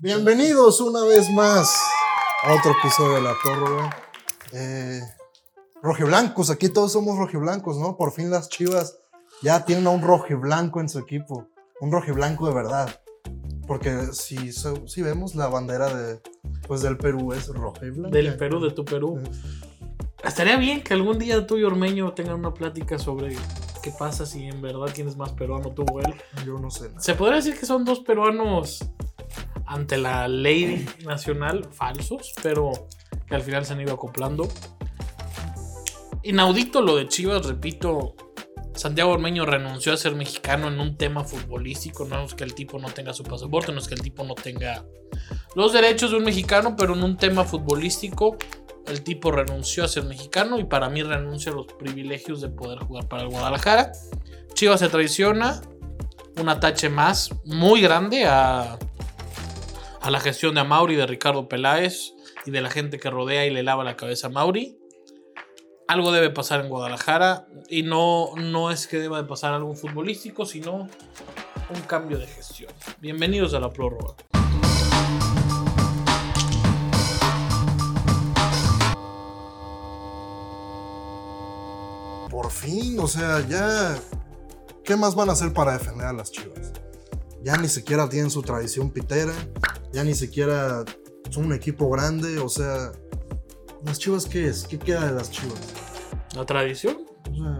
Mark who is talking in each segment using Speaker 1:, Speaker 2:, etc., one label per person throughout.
Speaker 1: Bienvenidos una vez más a otro episodio de La Prórroga. Eh, rojiblancos, aquí todos somos rojiblancos, ¿no? Por fin las chivas ya tienen a un rojiblanco en su equipo. Un rojiblanco de verdad. Porque si, si vemos la bandera de, pues del Perú es roja y blanca.
Speaker 2: Del Perú, de tu Perú. Estaría bien que algún día tú y Ormeño tengan una plática sobre qué pasa si en verdad quién es más peruano, tú o él.
Speaker 1: Yo no sé. nada.
Speaker 2: Se podría decir que son dos peruanos ante la ley nacional falsos, pero que al final se han ido acoplando. Inaudito lo de Chivas, repito. Santiago Ormeño renunció a ser mexicano en un tema futbolístico. No es que el tipo no tenga su pasaporte, no es que el tipo no tenga los derechos de un mexicano, pero en un tema futbolístico el tipo renunció a ser mexicano y para mí renuncia a los privilegios de poder jugar para el Guadalajara. Chivas se traiciona, un atache más muy grande a, a la gestión de Amauri, de Ricardo Peláez y de la gente que rodea y le lava la cabeza a Mauri. Algo debe pasar en Guadalajara y no, no es que deba de pasar algo futbolístico, sino un cambio de gestión. Bienvenidos a la prórroga.
Speaker 1: Por fin, o sea, ya. ¿Qué más van a hacer para defender a las chivas? Ya ni siquiera tienen su tradición pitera. Ya ni siquiera son un equipo grande. O sea, ¿las chivas qué es? ¿Qué queda de las chivas?
Speaker 2: ¿La tradición?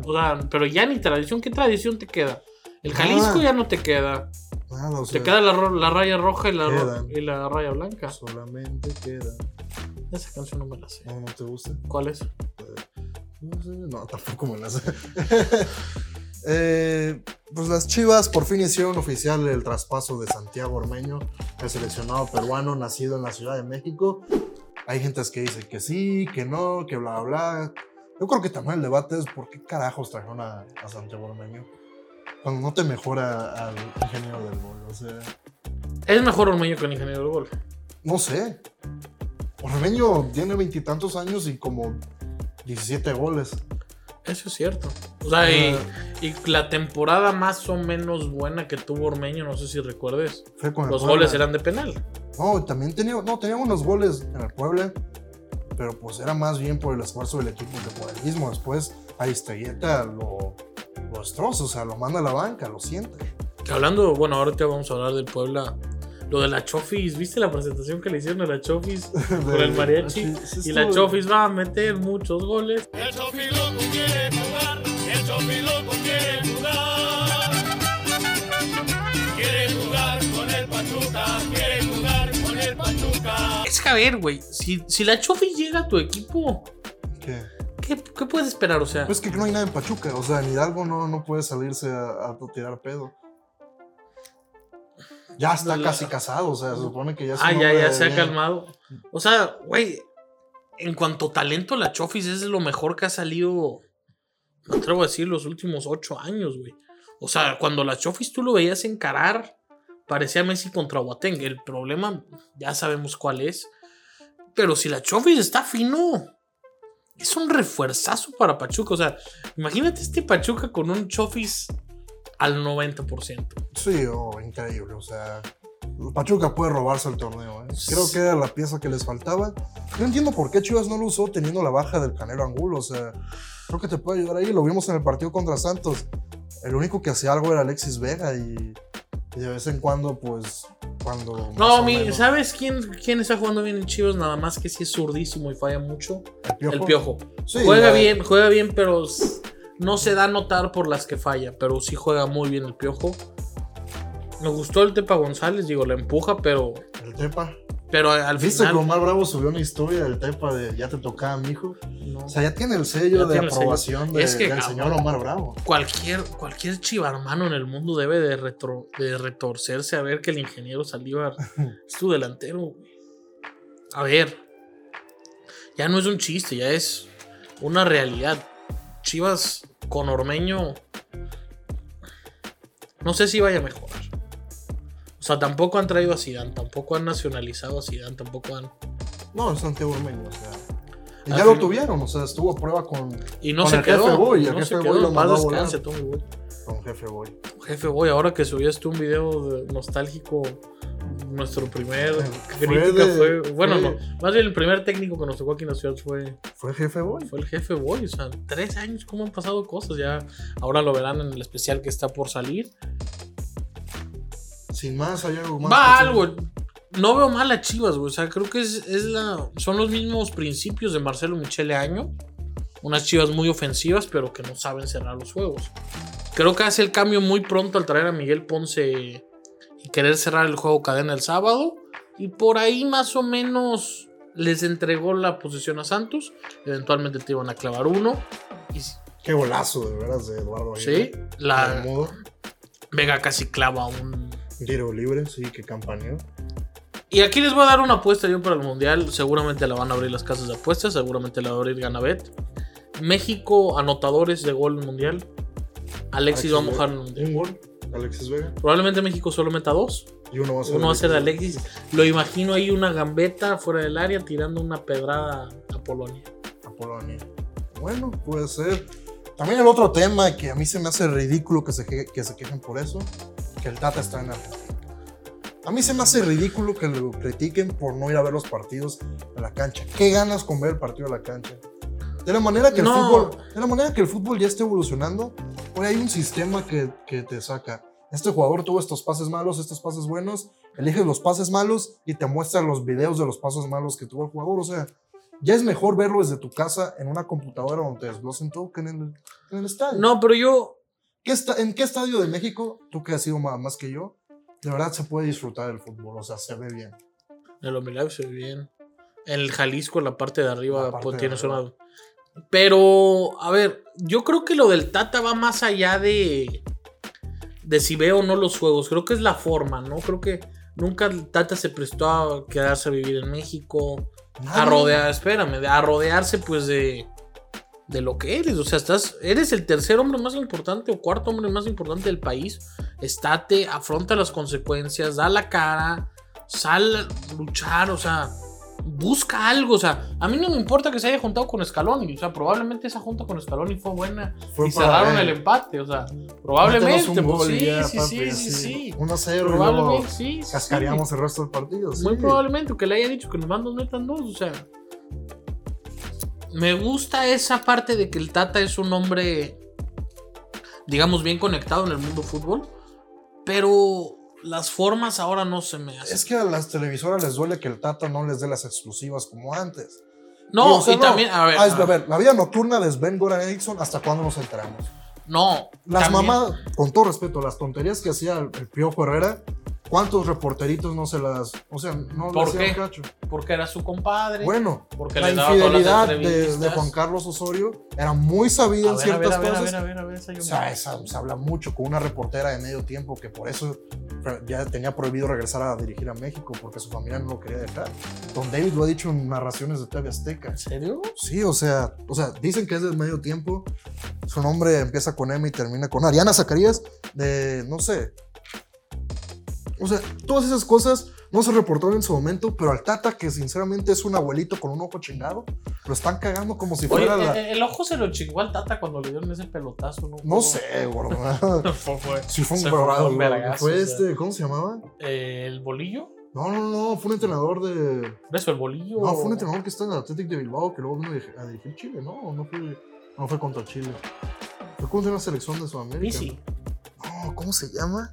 Speaker 1: O sea,
Speaker 2: pero ya ni tradición, ¿qué tradición te queda? El Jalisco
Speaker 1: Nada.
Speaker 2: ya no te queda.
Speaker 1: nada, o sea.
Speaker 2: Te queda la, la raya roja y la, ro- y la raya blanca.
Speaker 1: Solamente queda.
Speaker 2: Esa canción no me la sé.
Speaker 1: No, no te gusta.
Speaker 2: ¿Cuál es?
Speaker 1: No sé, no, tampoco me la sé. Eh, pues las Chivas por fin hicieron oficial el traspaso de Santiago Ormeño, el seleccionado peruano nacido en la Ciudad de México. Hay gente que dice que sí, que no, que bla, bla, bla. Yo creo que también el debate es por qué carajos trajeron a, a Santiago Ormeño. Cuando no te mejora al ingeniero del gol. O sea,
Speaker 2: Es mejor Ormeño que el ingeniero del gol.
Speaker 1: no sé. Ormeño tiene veintitantos años y como 17 goles.
Speaker 2: Eso es cierto. O sea, y, y la temporada más o menos buena que tuvo Ormeño, no sé si recuerdes,
Speaker 1: Fue con el
Speaker 2: los goles eran de penal.
Speaker 1: No, también tenía, no, tenía unos goles en el Puebla, pero pues era más bien por el esfuerzo del equipo que por el mismo. Después Aristeguieta lo, lo destroza, o sea, lo manda a la banca, lo siente.
Speaker 2: Que hablando, bueno, ahora te vamos a hablar del Puebla. Lo de la Chofis, ¿viste la presentación que le hicieron a la Chofis con el mariachi?
Speaker 1: Sí, sí
Speaker 2: y la Chofis va a meter muchos goles.
Speaker 3: El quiere jugar, el Chofiloco quiere jugar. Quiere jugar con el Pachuca, quiere jugar con el Pachuca.
Speaker 2: Es que a ver, güey, si, si la Chofis llega a tu equipo,
Speaker 1: ¿Qué?
Speaker 2: ¿qué, qué puedes esperar? O sea,
Speaker 1: Pues que no hay nada en Pachuca, o sea, en Hidalgo no, no puede salirse a, a tirar pedo. Ya está
Speaker 2: La-
Speaker 1: casi casado, o sea, se supone que ya es
Speaker 2: ah, ya, ya se ha calmado. O sea, güey, en cuanto a talento, la Chofis es lo mejor que ha salido, me atrevo a decir, los últimos ocho años, güey. O sea, cuando la Chofis tú lo veías encarar, parecía Messi contra Boateng. El problema, ya sabemos cuál es. Pero si la Chofis está fino, es un refuerzazo para Pachuca. O sea, imagínate este Pachuca con un Chofis al 90%.
Speaker 1: Sí, oh, increíble, o sea, Pachuca puede robarse el torneo, ¿eh? Creo que era la pieza que les faltaba. No entiendo por qué Chivas no lo usó teniendo la baja del Canelo Angulo, o sea, creo que te puede ayudar ahí, lo vimos en el partido contra Santos. El único que hacía algo era Alexis Vega y, y de vez en cuando, pues, cuando...
Speaker 2: No, mi, ¿sabes quién, quién está jugando bien en Chivas? Nada más que sí es zurdísimo y falla mucho.
Speaker 1: ¿El Piojo?
Speaker 2: El Piojo.
Speaker 1: Sí,
Speaker 2: juega bien, juega bien, pero no se da a notar por las que falla. Pero sí juega muy bien el Piojo. Me gustó el Tepa González, digo, la empuja, pero,
Speaker 1: El Tepa.
Speaker 2: pero al
Speaker 1: ¿Viste que. Omar Bravo subió una historia del Tepa de ya te tocaba mi hijo?
Speaker 2: no.
Speaker 1: O sea, ya tiene el sello
Speaker 2: Ya
Speaker 1: de
Speaker 2: sello.
Speaker 1: aprobación de-
Speaker 2: Es que,
Speaker 1: del
Speaker 2: cabrón.
Speaker 1: señor Omar Bravo.
Speaker 2: cualquier, cualquier chivarmano en el mundo debe de, retro- de retorcerse a ver que el ingeniero Saldívar es tu delantero. güey. A ver, ya no es un chiste, ya es una realidad. Chivas con Ormeño, no sé si vaya a mejorar. O sea, tampoco han traído a Zidane, tampoco han nacionalizado a Zidane, tampoco han...
Speaker 1: No, es Santiago Ormeño, o sea... Y ya lo tuvieron, o sea, estuvo a prueba con,
Speaker 2: Y no
Speaker 1: Con
Speaker 2: se
Speaker 1: el
Speaker 2: quedó.
Speaker 1: jefe Boy, el
Speaker 2: no
Speaker 1: jefe
Speaker 2: se
Speaker 1: Boy
Speaker 2: quedó.
Speaker 1: lo
Speaker 2: En
Speaker 1: mandó
Speaker 2: descanse, Tommy Boy.
Speaker 1: con Jefe Boy.
Speaker 2: Jefe Boy, ahora que subiste un video de- nostálgico nuestro primer
Speaker 1: Fue
Speaker 2: crítica
Speaker 1: de-
Speaker 2: fue. Bueno,
Speaker 1: fue-
Speaker 2: no. Más bien el primer técnico que nos tocó aquí en la ciudad fue,
Speaker 1: Fue jefe Boy.
Speaker 2: fue el jefe Boy. O sea, tres años, ¿cómo han pasado cosas? Ya ahora lo verán en el especial que está por salir.
Speaker 1: Sin más, hay algo más.
Speaker 2: Va algo. No veo mal a Chivas, güey. O sea, creo que es, es la, son los mismos principios de Marcelo Michele Año. Unas Chivas muy ofensivas, pero que no saben cerrar los juegos. Creo que hace el cambio muy pronto al traer a Miguel Ponce y querer cerrar el juego cadena el sábado. Y por ahí más o menos les entregó la posición a Santos. Eventualmente te iban a clavar uno. Y
Speaker 1: Qué golazo, de veras, de Eduardo
Speaker 2: sí, la. Vega casi clava un,
Speaker 1: Tiro libre, sí, que campañó.
Speaker 2: Y aquí les voy a dar una apuesta yo para el mundial. Seguramente la van a abrir las casas de apuestas. Seguramente la va a abrir Ganabet. México, anotadores de gol en mundial. Alexis va a mojar en el mundial.
Speaker 1: Un gol, Alexis Vega.
Speaker 2: Probablemente México solo meta dos.
Speaker 1: Y uno va a ser,
Speaker 2: Uno va a ser de Alexis. Lo imagino ahí una gambeta fuera del área tirando una pedrada a Polonia.
Speaker 1: a Polonia. Bueno, puede ser. También el otro tema que a mí se me hace ridículo que se, que, que se quejen por eso, que el Tata está en Argentina. A mí se me hace ridículo que lo critiquen por no ir a ver los partidos a la cancha. ¿Qué ganas con ver el partido a la cancha? De la manera que el
Speaker 2: No.
Speaker 1: fútbol, de la manera que el fútbol ya está evolucionando, hoy hay un sistema que, que te saca. Este jugador tuvo estos pases malos, estos pases buenos, eliges los pases malos y te muestra los videos de los pases malos que tuvo el jugador. O sea, ya es mejor verlo desde tu casa en una computadora donde te desglosen todo que en el, en el estadio.
Speaker 2: No, pero yo.
Speaker 1: ¿Qué ¿En qué estadio de México, tú que has sido más, más que yo, de verdad se puede disfrutar del fútbol? O sea, se ve bien.
Speaker 2: En el Omilab se ve bien. En el Jalisco, en la parte de arriba,
Speaker 1: parte
Speaker 2: pues,
Speaker 1: de
Speaker 2: tienes
Speaker 1: arriba.
Speaker 2: una. Pero, a ver, yo creo que lo del Tata va más allá de. de si veo o no los juegos. Creo que es la forma, ¿no? Creo que nunca el Tata se prestó a quedarse a vivir en México. A rodear, espérame, a rodearse pues de. De lo que eres. O sea, estás. Eres el tercer hombre más importante o cuarto hombre más importante del país. Estate, afronta las consecuencias, da la cara, sal a luchar, o sea, busca algo. O sea, a mí no me importa que se haya juntado con Scaloni. O sea, probablemente esa junta con Scaloni fue buena
Speaker 1: Fue
Speaker 2: y cerraron el empate. O sea, probablemente. Pues, sí,
Speaker 1: ya,
Speaker 2: sí,
Speaker 1: papi,
Speaker 2: sí, sí, sí.
Speaker 1: 1 a 0 y luego
Speaker 2: Probablemente sí. sí,
Speaker 1: cascaríamos el resto del partido.
Speaker 2: Muy
Speaker 1: sí.
Speaker 2: probablemente que le haya dicho que nos mandan metan dos, o sea. Me gusta esa parte de que el Tata es un hombre, digamos, bien conectado en el mundo fútbol, pero las formas ahora no se me hacen.
Speaker 1: Es que a las televisoras les duele que el Tata no les dé las exclusivas como antes.
Speaker 2: no,
Speaker 1: o sea,
Speaker 2: y
Speaker 1: no.
Speaker 2: también, a ver,
Speaker 1: Ah, a ver, la vida nocturna de Sven Goran Eriksson, ¿hasta cuándo nos enteramos?
Speaker 2: no.
Speaker 1: Las
Speaker 2: también-
Speaker 1: mamás, con todo respeto, las tonterías que hacía el, el Piojo Herrera, ¿cuántos reporteritos no se las. O sea, no
Speaker 2: ¿Por qué?
Speaker 1: cacho?
Speaker 2: Porque era su compadre.
Speaker 1: Bueno,
Speaker 2: Porque
Speaker 1: la infidelidad de, de. Juan Carlos Osorio era muy sabida
Speaker 2: a
Speaker 1: en
Speaker 2: ver,
Speaker 1: ciertas
Speaker 2: a ver, a
Speaker 1: cosas.
Speaker 2: ver, a ver, a ver,
Speaker 1: O sea, esa- se habla mucho con una reportera de medio tiempo que por eso ya tenía prohibido regresar a dirigir a México porque su familia no lo quería dejar. Don David lo ha dicho en narraciones de TV Azteca.
Speaker 2: ¿En serio?
Speaker 1: Sí, o sea, o sea, dicen que es del medio tiempo. Su nombre empieza con M y termina con Ariana Zacarías de, no sé. O sea, todas esas cosas no se reportaron en su momento, pero al Tata, que sinceramente es un abuelito con un ojo chingado, lo están cagando como si
Speaker 2: Oye,
Speaker 1: fuera la...
Speaker 2: el, el ojo se lo chingó al Tata cuando le dieron ese pelotazo, ¿no?
Speaker 1: No sé, gordo.
Speaker 2: Fue- fue-
Speaker 1: Sí, fue un
Speaker 2: fue
Speaker 1: bravo, Fue
Speaker 2: o sea.
Speaker 1: este, ¿cómo se llamaba?
Speaker 2: Eh, ¿El bolillo?
Speaker 1: No, no, no, fue un entrenador de.
Speaker 2: ¿Por eso el bolillo?
Speaker 1: No, fue un entrenador que está en el Athletic de Bilbao que luego vino a dirigir- Chile, ¿no? No fue, no fue contra Chile. Fue contra una selección de Sudamérica. No, ¿cómo se llama?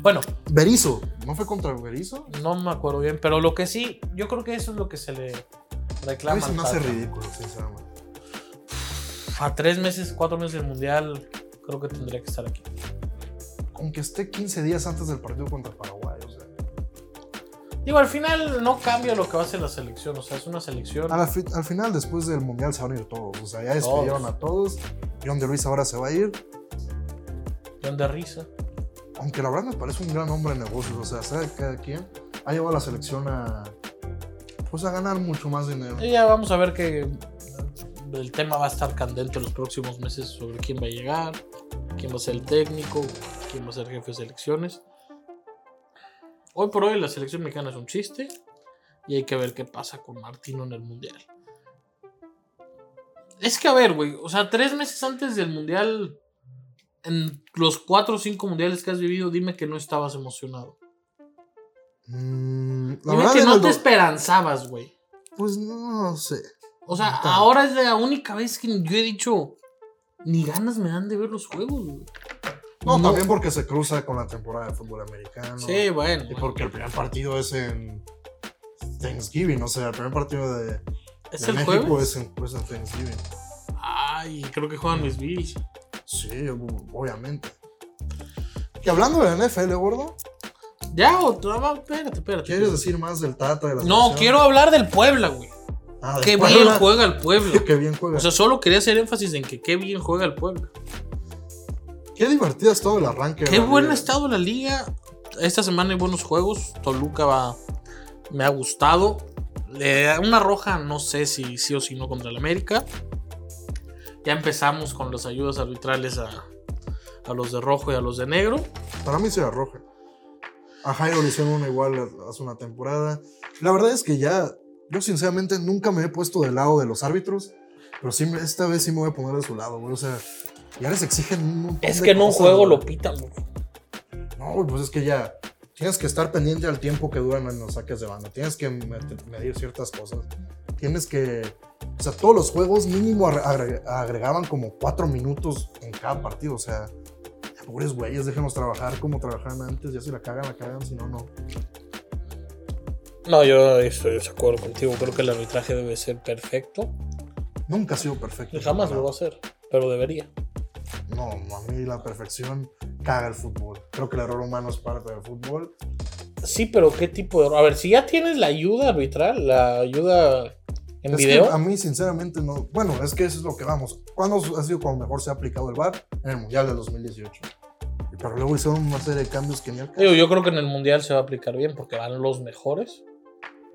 Speaker 2: Bueno,
Speaker 1: Berizzo. ¿No fue contra Berizzo?
Speaker 2: no me acuerdo bien, pero lo que sí, yo creo que eso es lo que se le reclama. al
Speaker 1: me hace ridículo, sinceramente.
Speaker 2: A tres meses, cuatro meses del mundial, creo que tendría que estar aquí.
Speaker 1: Aunque esté 15 días antes del partido contra Paraguay, o sea.
Speaker 2: Digo, al final no cambia lo que va a hacer la selección, o sea, es una selección.
Speaker 1: A la fi- al final, después del mundial, se van a ir todos. O sea, ya despidieron
Speaker 2: Todos.
Speaker 1: a todos. John de Luis ahora se va a ir.
Speaker 2: John de risa.
Speaker 1: Aunque la verdad me parece un gran hombre de negocios. O sea, sabe cada quien. Ha llevado a la selección a. Pues a ganar mucho más dinero.
Speaker 2: Y ya vamos a ver que el tema va a estar candente los próximos meses sobre quién va a llegar, quién va a ser el técnico, quién va a ser jefe de selecciones. Hoy por hoy la selección mexicana es un chiste y hay que ver qué pasa con Martino en el mundial. Es que a ver, güey, o sea, tres meses antes del mundial, en los cuatro o cinco mundiales que has vivido, dime que no estabas emocionado.
Speaker 1: Mm, la
Speaker 2: Dime que no te esperanzabas, güey.
Speaker 1: Pues no sé.
Speaker 2: O sea, ahora es la única vez que yo he dicho, ni ganas me dan de ver los juegos, güey.
Speaker 1: No, también porque se cruza con la temporada de fútbol americano.
Speaker 2: Sí, bueno.
Speaker 1: Y porque el primer partido es en Thanksgiving, o sea, el primer partido de,
Speaker 2: ¿Es
Speaker 1: de
Speaker 2: el
Speaker 1: México
Speaker 2: jueves?
Speaker 1: es en, en Thanksgiving.
Speaker 2: Ay, creo que juegan mis Bills.
Speaker 1: Sí, ob- obviamente. Y hablando de la NFL, gordo,
Speaker 2: Ya, otra, va, espérate, espérate.
Speaker 1: ¿quieres decir más del Tata de la
Speaker 2: No, quiero hablar del Puebla, güey.
Speaker 1: Ah,
Speaker 2: Qué bien juega el Puebla.
Speaker 1: Qué bien juega.
Speaker 2: O sea, solo quería hacer énfasis en que qué bien juega el Puebla.
Speaker 1: Qué divertido es todo el arranque.
Speaker 2: Qué buen
Speaker 1: liga.
Speaker 2: estado la liga. Esta semana hay buenos juegos. Toluca va. Me ha gustado. Una roja, no sé si sí o si no contra el América. Ya empezamos con las ayudas arbitrales a, a los de rojo y a los de negro.
Speaker 1: Para mí será roja. A Jairo le hicieron una igual hace una temporada. La verdad es que ya, yo sinceramente nunca me he puesto del lado de los árbitros, pero sí, esta vez sí me voy a poner de su lado, güey. O sea, ya les exigen un montón
Speaker 2: Es que en un juego
Speaker 1: güey.
Speaker 2: lo pitan. güey.
Speaker 1: No, pues es que ya tienes que estar pendiente al tiempo que duran en los saques de banda. Tienes que medir ciertas cosas. Tienes que. O sea, todos los juegos mínimo agre- agre- agregaban como cuatro minutos en cada partido. O sea, pobres güeyes, déjenos trabajar como trabajaban antes. Ya si la cagan, la cagan. Si no, no.
Speaker 2: No, yo estoy de acuerdo contigo. Creo que el arbitraje debe ser perfecto.
Speaker 1: Nunca ha sido perfecto.
Speaker 2: Jamás lo va a ser. Pero debería.
Speaker 1: No, a mí la perfección caga el fútbol. Creo que el error humano es parte del fútbol.
Speaker 2: Sí, pero ¿qué tipo de.? A ver, si ya tienes la ayuda arbitral, la ayuda en
Speaker 1: Es que
Speaker 2: video.
Speaker 1: a mí, sinceramente, no. Bueno, es que eso es lo que vamos. ¿Cuándo ha sido cuando mejor se ha aplicado el VAR? En el Mundial del 2018. Pero luego hicieron una serie de cambios que ni al.
Speaker 2: Digo, yo creo que en el mundial se va a aplicar bien porque van los mejores.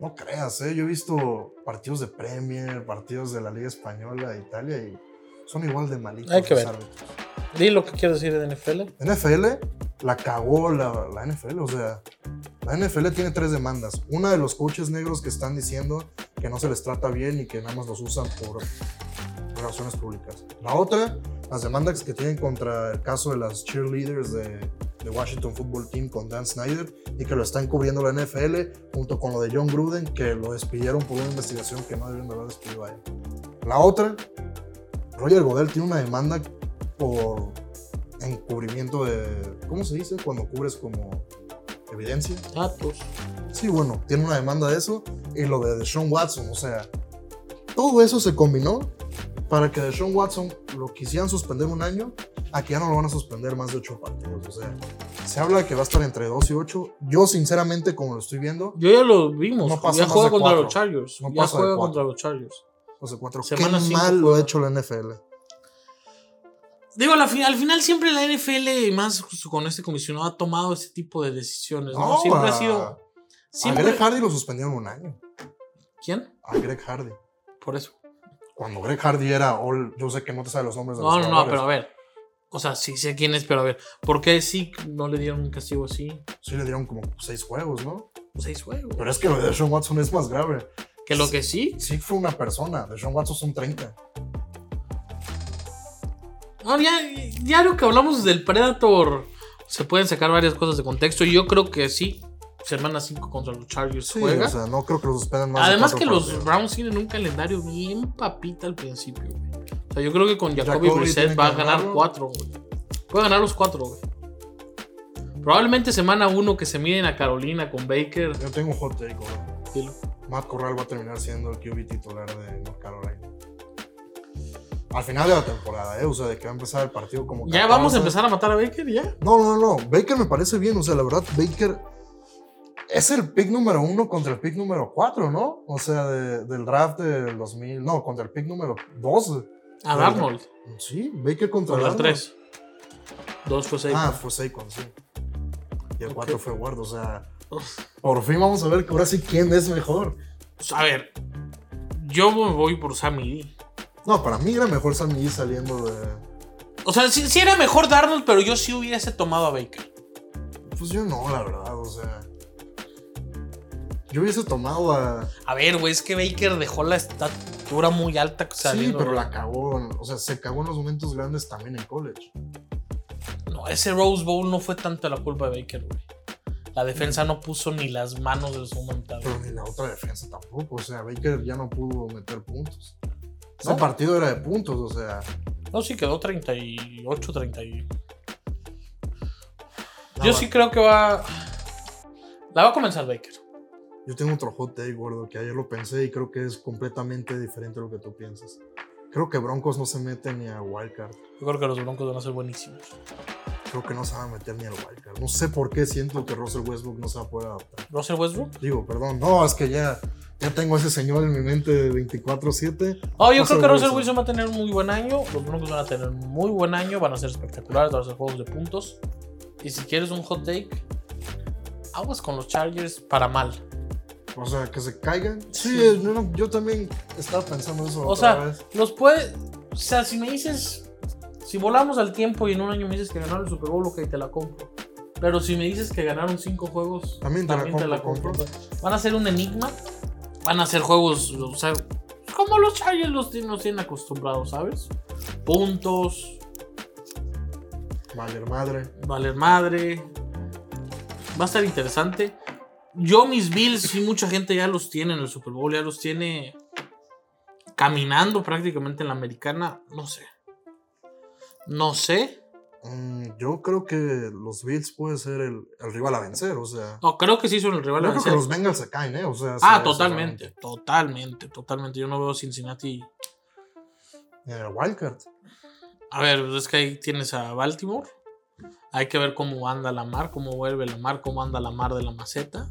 Speaker 1: No creas, ¿eh? Yo he visto partidos de Premier, partidos de la Liga Española de Italia y son igual de malitos.
Speaker 2: Hay que ver.
Speaker 1: árbitros.
Speaker 2: Di lo que quieres decir de NFL.
Speaker 1: NFL la cagó la, la NFL, o sea, la NFL tiene tres demandas. Una de los coaches negros que están diciendo que no se les trata bien y que nada más los usan por relaciones públicas. La otra, las demandas que tienen contra el caso de las cheerleaders de, de Washington Football Team con Dan Snyder y que lo están cubriendo la NFL junto con lo de John Gruden que lo despidieron por una investigación que no debieron de haber despedido a él. La otra, Roger Godel tiene una demanda por encubrimiento de. ¿Cómo se dice? Cuando cubres como evidencia.
Speaker 2: Datos.
Speaker 1: Sí, bueno, tiene una demanda de eso. Y lo de Deshaun Watson, o sea, todo eso se combinó para que Deshaun Watson lo quisieran suspender un año, a que ya no lo van a suspender más de ocho partidos. O sea, se habla de que va a estar entre 2 y 8. Yo, sinceramente, como lo estoy viendo,
Speaker 2: Yo ya lo vimos.
Speaker 1: No pasa
Speaker 2: ya juega contra
Speaker 1: cuatro.
Speaker 2: los Chargers.
Speaker 1: No
Speaker 2: ya juega contra los Chargers.
Speaker 1: no sé, cuatro.
Speaker 2: Semana
Speaker 1: Qué mal lo ha hecho la NFL.
Speaker 2: Digo, al final siempre la NFL, y más con este comisionado, ha tomado ese tipo de decisiones. ¿no?
Speaker 1: No,
Speaker 2: siempre
Speaker 1: a-
Speaker 2: ha sido.
Speaker 1: A
Speaker 2: Siempre...
Speaker 1: Greg Hardy lo suspendieron un año.
Speaker 2: ¿Quién?
Speaker 1: A Greg Hardy.
Speaker 2: Por eso.
Speaker 1: Cuando Greg Hardy era all, yo sé que no te sabes los nombres de
Speaker 2: No,
Speaker 1: los
Speaker 2: no, no,
Speaker 1: jugadores.
Speaker 2: pero a ver. O sea, sí sé quién es, pero a ver. ¿Por qué sí no le dieron un castigo así?
Speaker 1: Sí le dieron como seis juegos, ¿no?
Speaker 2: Seis juegos.
Speaker 1: Pero es que lo de Deshaun Watson es más grave.
Speaker 2: Que lo que sí.
Speaker 1: Sí fue una persona. Deshaun Watson son 30.
Speaker 2: No, ya, ya lo que hablamos del Predator. Se pueden sacar varias cosas de contexto. Y yo creo que sí. Semana 5 contra los Chargers
Speaker 1: Sí,
Speaker 2: juega.
Speaker 1: o sea, no creo que lo suspendan más. de
Speaker 2: Además que los
Speaker 1: partidos.
Speaker 2: Browns tienen un calendario bien papita al principio, güey. O sea, yo creo que con Jacoby
Speaker 1: Jacoby
Speaker 2: Brissett va a ganar
Speaker 1: ganarlo.
Speaker 2: cuatro, güey. Puede ganar los cuatro, güey. Probablemente semana uno que se miden a Carolina con Baker.
Speaker 1: Yo tengo un hot take, güey. Matt Corral va a terminar siendo el QB titular de North Carolina. Al final de la temporada, ¿eh? O sea, de que va a empezar el partido como.
Speaker 2: Ya
Speaker 1: 14.
Speaker 2: vamos a empezar a matar a Baker, ya.
Speaker 1: No, no, no. Baker me parece bien. O sea, la verdad, Baker es el pick número uno contra el pick número cuatro, ¿no? O sea, de- del draft del 2000. No, contra el pick número dos.
Speaker 2: A Darnold.
Speaker 1: Sí, Baker contra
Speaker 2: Con las
Speaker 1: Darnold.
Speaker 2: tres. Dos fue seis.
Speaker 1: Ah, fue Saquon, sí. Y el 4 fue Ward, o sea. Por fin vamos a ver que ahora sí quién es mejor.
Speaker 2: Pues, a ver. Yo me voy por Sammy D.
Speaker 1: No, para mí era mejor Sammy G saliendo de.
Speaker 2: O sea, sí, sí era mejor Darnold, pero yo sí hubiese tomado a Baker.
Speaker 1: Pues yo no, la verdad, o sea. Yo hubiese tomado a.
Speaker 2: A ver, güey, es que Baker dejó la estatura muy alta.
Speaker 1: Sí, pero la cagó. O sea, se cagó en los momentos grandes también en college.
Speaker 2: No, ese Rose Bowl no fue tanta la culpa de Baker, güey. La defensa no puso ni las manos de segunda mitad.
Speaker 1: Pero ni la otra defensa tampoco. O sea, Baker ya no pudo meter puntos. Ese
Speaker 2: ¿No?
Speaker 1: partido era de puntos, o sea.
Speaker 2: No, sí quedó 38, 30 y... Yo sí creo que va... La va a comenzar Baker.
Speaker 1: Yo tengo otro hot take, gordo, que ayer lo pensé y creo que es completamente diferente a lo que tú piensas. Creo que Broncos no se mete ni a Wildcard.
Speaker 2: Yo creo que los Broncos van a ser buenísimos.
Speaker 1: Creo que no se van a meter ni al Wildcard. No sé por qué siento que Russell Westbrook no se va a poder adaptar.
Speaker 2: Russell Westbrook.
Speaker 1: Digo, perdón. No, es que ya, ya tengo a ese señor en mi mente de 24-7.
Speaker 2: Oh, yo
Speaker 1: Russell
Speaker 2: creo que Russell
Speaker 1: Wilson.
Speaker 2: Wilson va a tener un muy buen año. Los Broncos van a tener un muy buen año. Van a ser espectaculares. Van a ser juegos de puntos. Y si quieres un hot take, aguas con los Chargers para mal.
Speaker 1: O sea, que se caigan. Sí,
Speaker 2: Sí.
Speaker 1: yo, yo también estaba pensando eso.
Speaker 2: O
Speaker 1: otra
Speaker 2: sea,
Speaker 1: vez.
Speaker 2: los puede. O sea, si me dices. Si volamos al tiempo y en un año me dices que ganaron el Super Bowl, ok, te la compro. Pero si me dices que ganaron cinco juegos,
Speaker 1: También te la compro, compro.
Speaker 2: Van a ser un enigma. Van a ser juegos, o sea, como los Chargers los, nos tienen acostumbrados, ¿sabes? Puntos,
Speaker 1: Valer madre.
Speaker 2: valer madre. Va a estar interesante. Yo, mis Bills, y mucha gente ya los tiene en el Super Bowl, ya los tiene caminando prácticamente en la americana. No sé. No sé.
Speaker 1: Mm, yo creo que los Bills puede ser el, el rival a vencer. O sea,
Speaker 2: No, creo que sí son el rival
Speaker 1: yo
Speaker 2: a
Speaker 1: creo que los Bengals se caen, ¿eh? O sea,
Speaker 2: Ah,
Speaker 1: se-
Speaker 2: totalmente, totalmente, totalmente. Yo no veo Cincinnati.
Speaker 1: se- En el Wildcard.
Speaker 2: A ver, es que ahí tienes a Baltimore. Hay que ver cómo anda la mar, cómo vuelve la mar, cómo anda la mar de la maceta.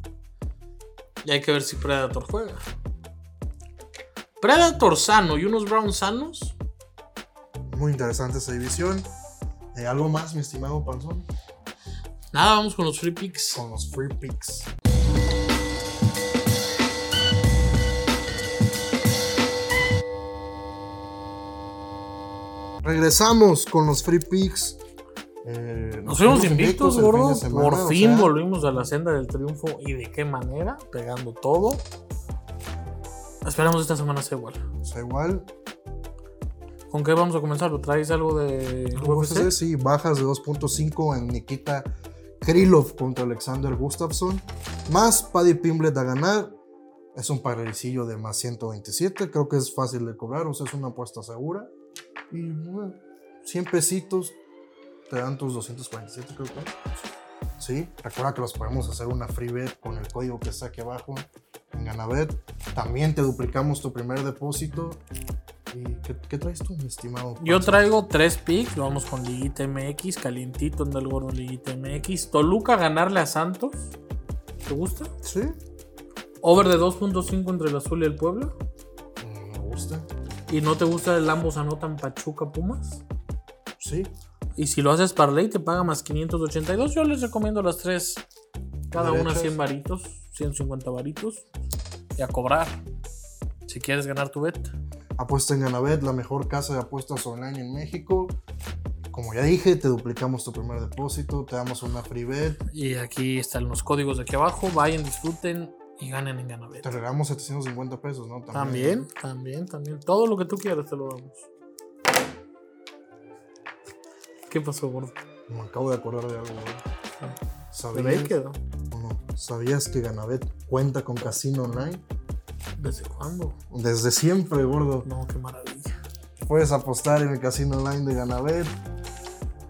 Speaker 2: Y hay que ver si Predator juega. Predator sano y unos Browns sanos.
Speaker 1: Muy interesante esa división. Eh, ¿Algo más, mi estimado Panzón?
Speaker 2: Nada, vamos con los free picks.
Speaker 1: Con los free picks. Regresamos con los free picks. Eh,
Speaker 2: Nos fuimos
Speaker 1: fuimos
Speaker 2: invictos, gordo.
Speaker 1: semana,
Speaker 2: Por
Speaker 1: o
Speaker 2: fin
Speaker 1: sea,
Speaker 2: volvimos a la senda del triunfo. ¿Y de qué manera? Pegando todo. Esperamos esta semana sea igual.
Speaker 1: sea, igual.
Speaker 2: ¿Con qué vamos a comenzar? ¿Lo traes algo de
Speaker 1: UFC,
Speaker 2: UFC?
Speaker 1: sí, bajas de 2.5 en Nikita Krylov contra Alexander Gustafsson. Más Paddy Pimblet a ganar. Es un parecillo de más 127. Creo que es fácil de cobrar. O sea, es una apuesta segura. Y bueno, 100 pesitos te dan tus 247, creo que. Sí, recuerda que los podemos hacer una free bet con el código que está aquí abajo en Ganabet. También te duplicamos tu primer depósito. ¿Y qué, qué traes tú, mi estimado?
Speaker 2: Yo traigo tres picks. Vamos con Liguita MX, calientito en el gordo Liguita MX. Toluca ganarle a Santos. ¿Te gusta?
Speaker 1: Sí,
Speaker 2: Over de 2.5 entre el Azul y el Puebla.
Speaker 1: Mm, me gusta.
Speaker 2: ¿Y no te gusta el ambos anotan Pachuca Pumas?
Speaker 1: Sí,
Speaker 2: Y si lo haces parlay te paga más 582. Yo les recomiendo las tres. Cada una
Speaker 1: Derechas.
Speaker 2: 100 varitos, 150 varitos. Y a cobrar. Si quieres ganar tu bet.
Speaker 1: Apuesta en Ganabet, la mejor casa de apuestas online en México. Como ya dije, te duplicamos tu primer depósito, te damos una free bet,
Speaker 2: Y aquí están los códigos de aquí abajo. Vayan, disfruten y ganen en Ganabet.
Speaker 1: te regalamos 750 pesos, ¿no?
Speaker 2: También, también, también. Todo lo que tú quieras te lo damos. ¿Qué pasó, gordo?
Speaker 1: Me acabo de acordar de algo. güey.
Speaker 2: ¿De
Speaker 1: ¿Sabías, no? ¿Sabías que Ganabet cuenta con casino online?
Speaker 2: ¿Desde cuándo?
Speaker 1: Desde siempre, gordo.
Speaker 2: No, qué maravilla.
Speaker 1: Puedes apostar en el casino online de Ganabet.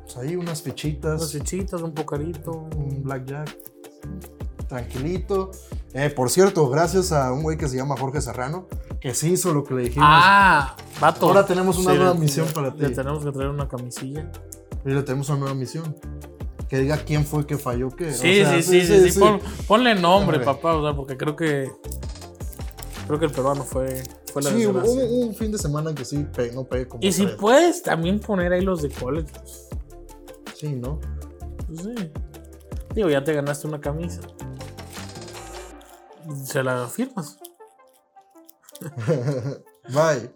Speaker 1: Pues ahí unas fichitas.
Speaker 2: Unas fichitas, un pocarito.
Speaker 1: un blackjack. Tranquilito. Eh, por cierto, gracias a un güey que se llama Jorge Serrano, que sí hizo lo que le dijimos.
Speaker 2: Ah, vato.
Speaker 1: Ahora tenemos una
Speaker 2: Sí,
Speaker 1: nueva
Speaker 2: le-
Speaker 1: misión
Speaker 2: le-
Speaker 1: para ti.
Speaker 2: Le tenemos que traer una camisilla.
Speaker 1: Y le tenemos una nueva misión. Que diga quién fue que falló qué.
Speaker 2: Sí,
Speaker 1: O sea,
Speaker 2: sí, sí, sí, sí, Pon- ponle nombre,
Speaker 1: Hombre.
Speaker 2: papá, o sea, porque creo que. Creo que el peruano fue, fue la
Speaker 1: Sí, hubo un, fin de semana que sí pe- no pegué como
Speaker 2: Y si
Speaker 1: tres.
Speaker 2: puedes también poner ahí los de college.
Speaker 1: Sí, ¿no?
Speaker 2: pues sí. Digo, ya te ganaste una camisa. Se la firmas.
Speaker 1: Bye.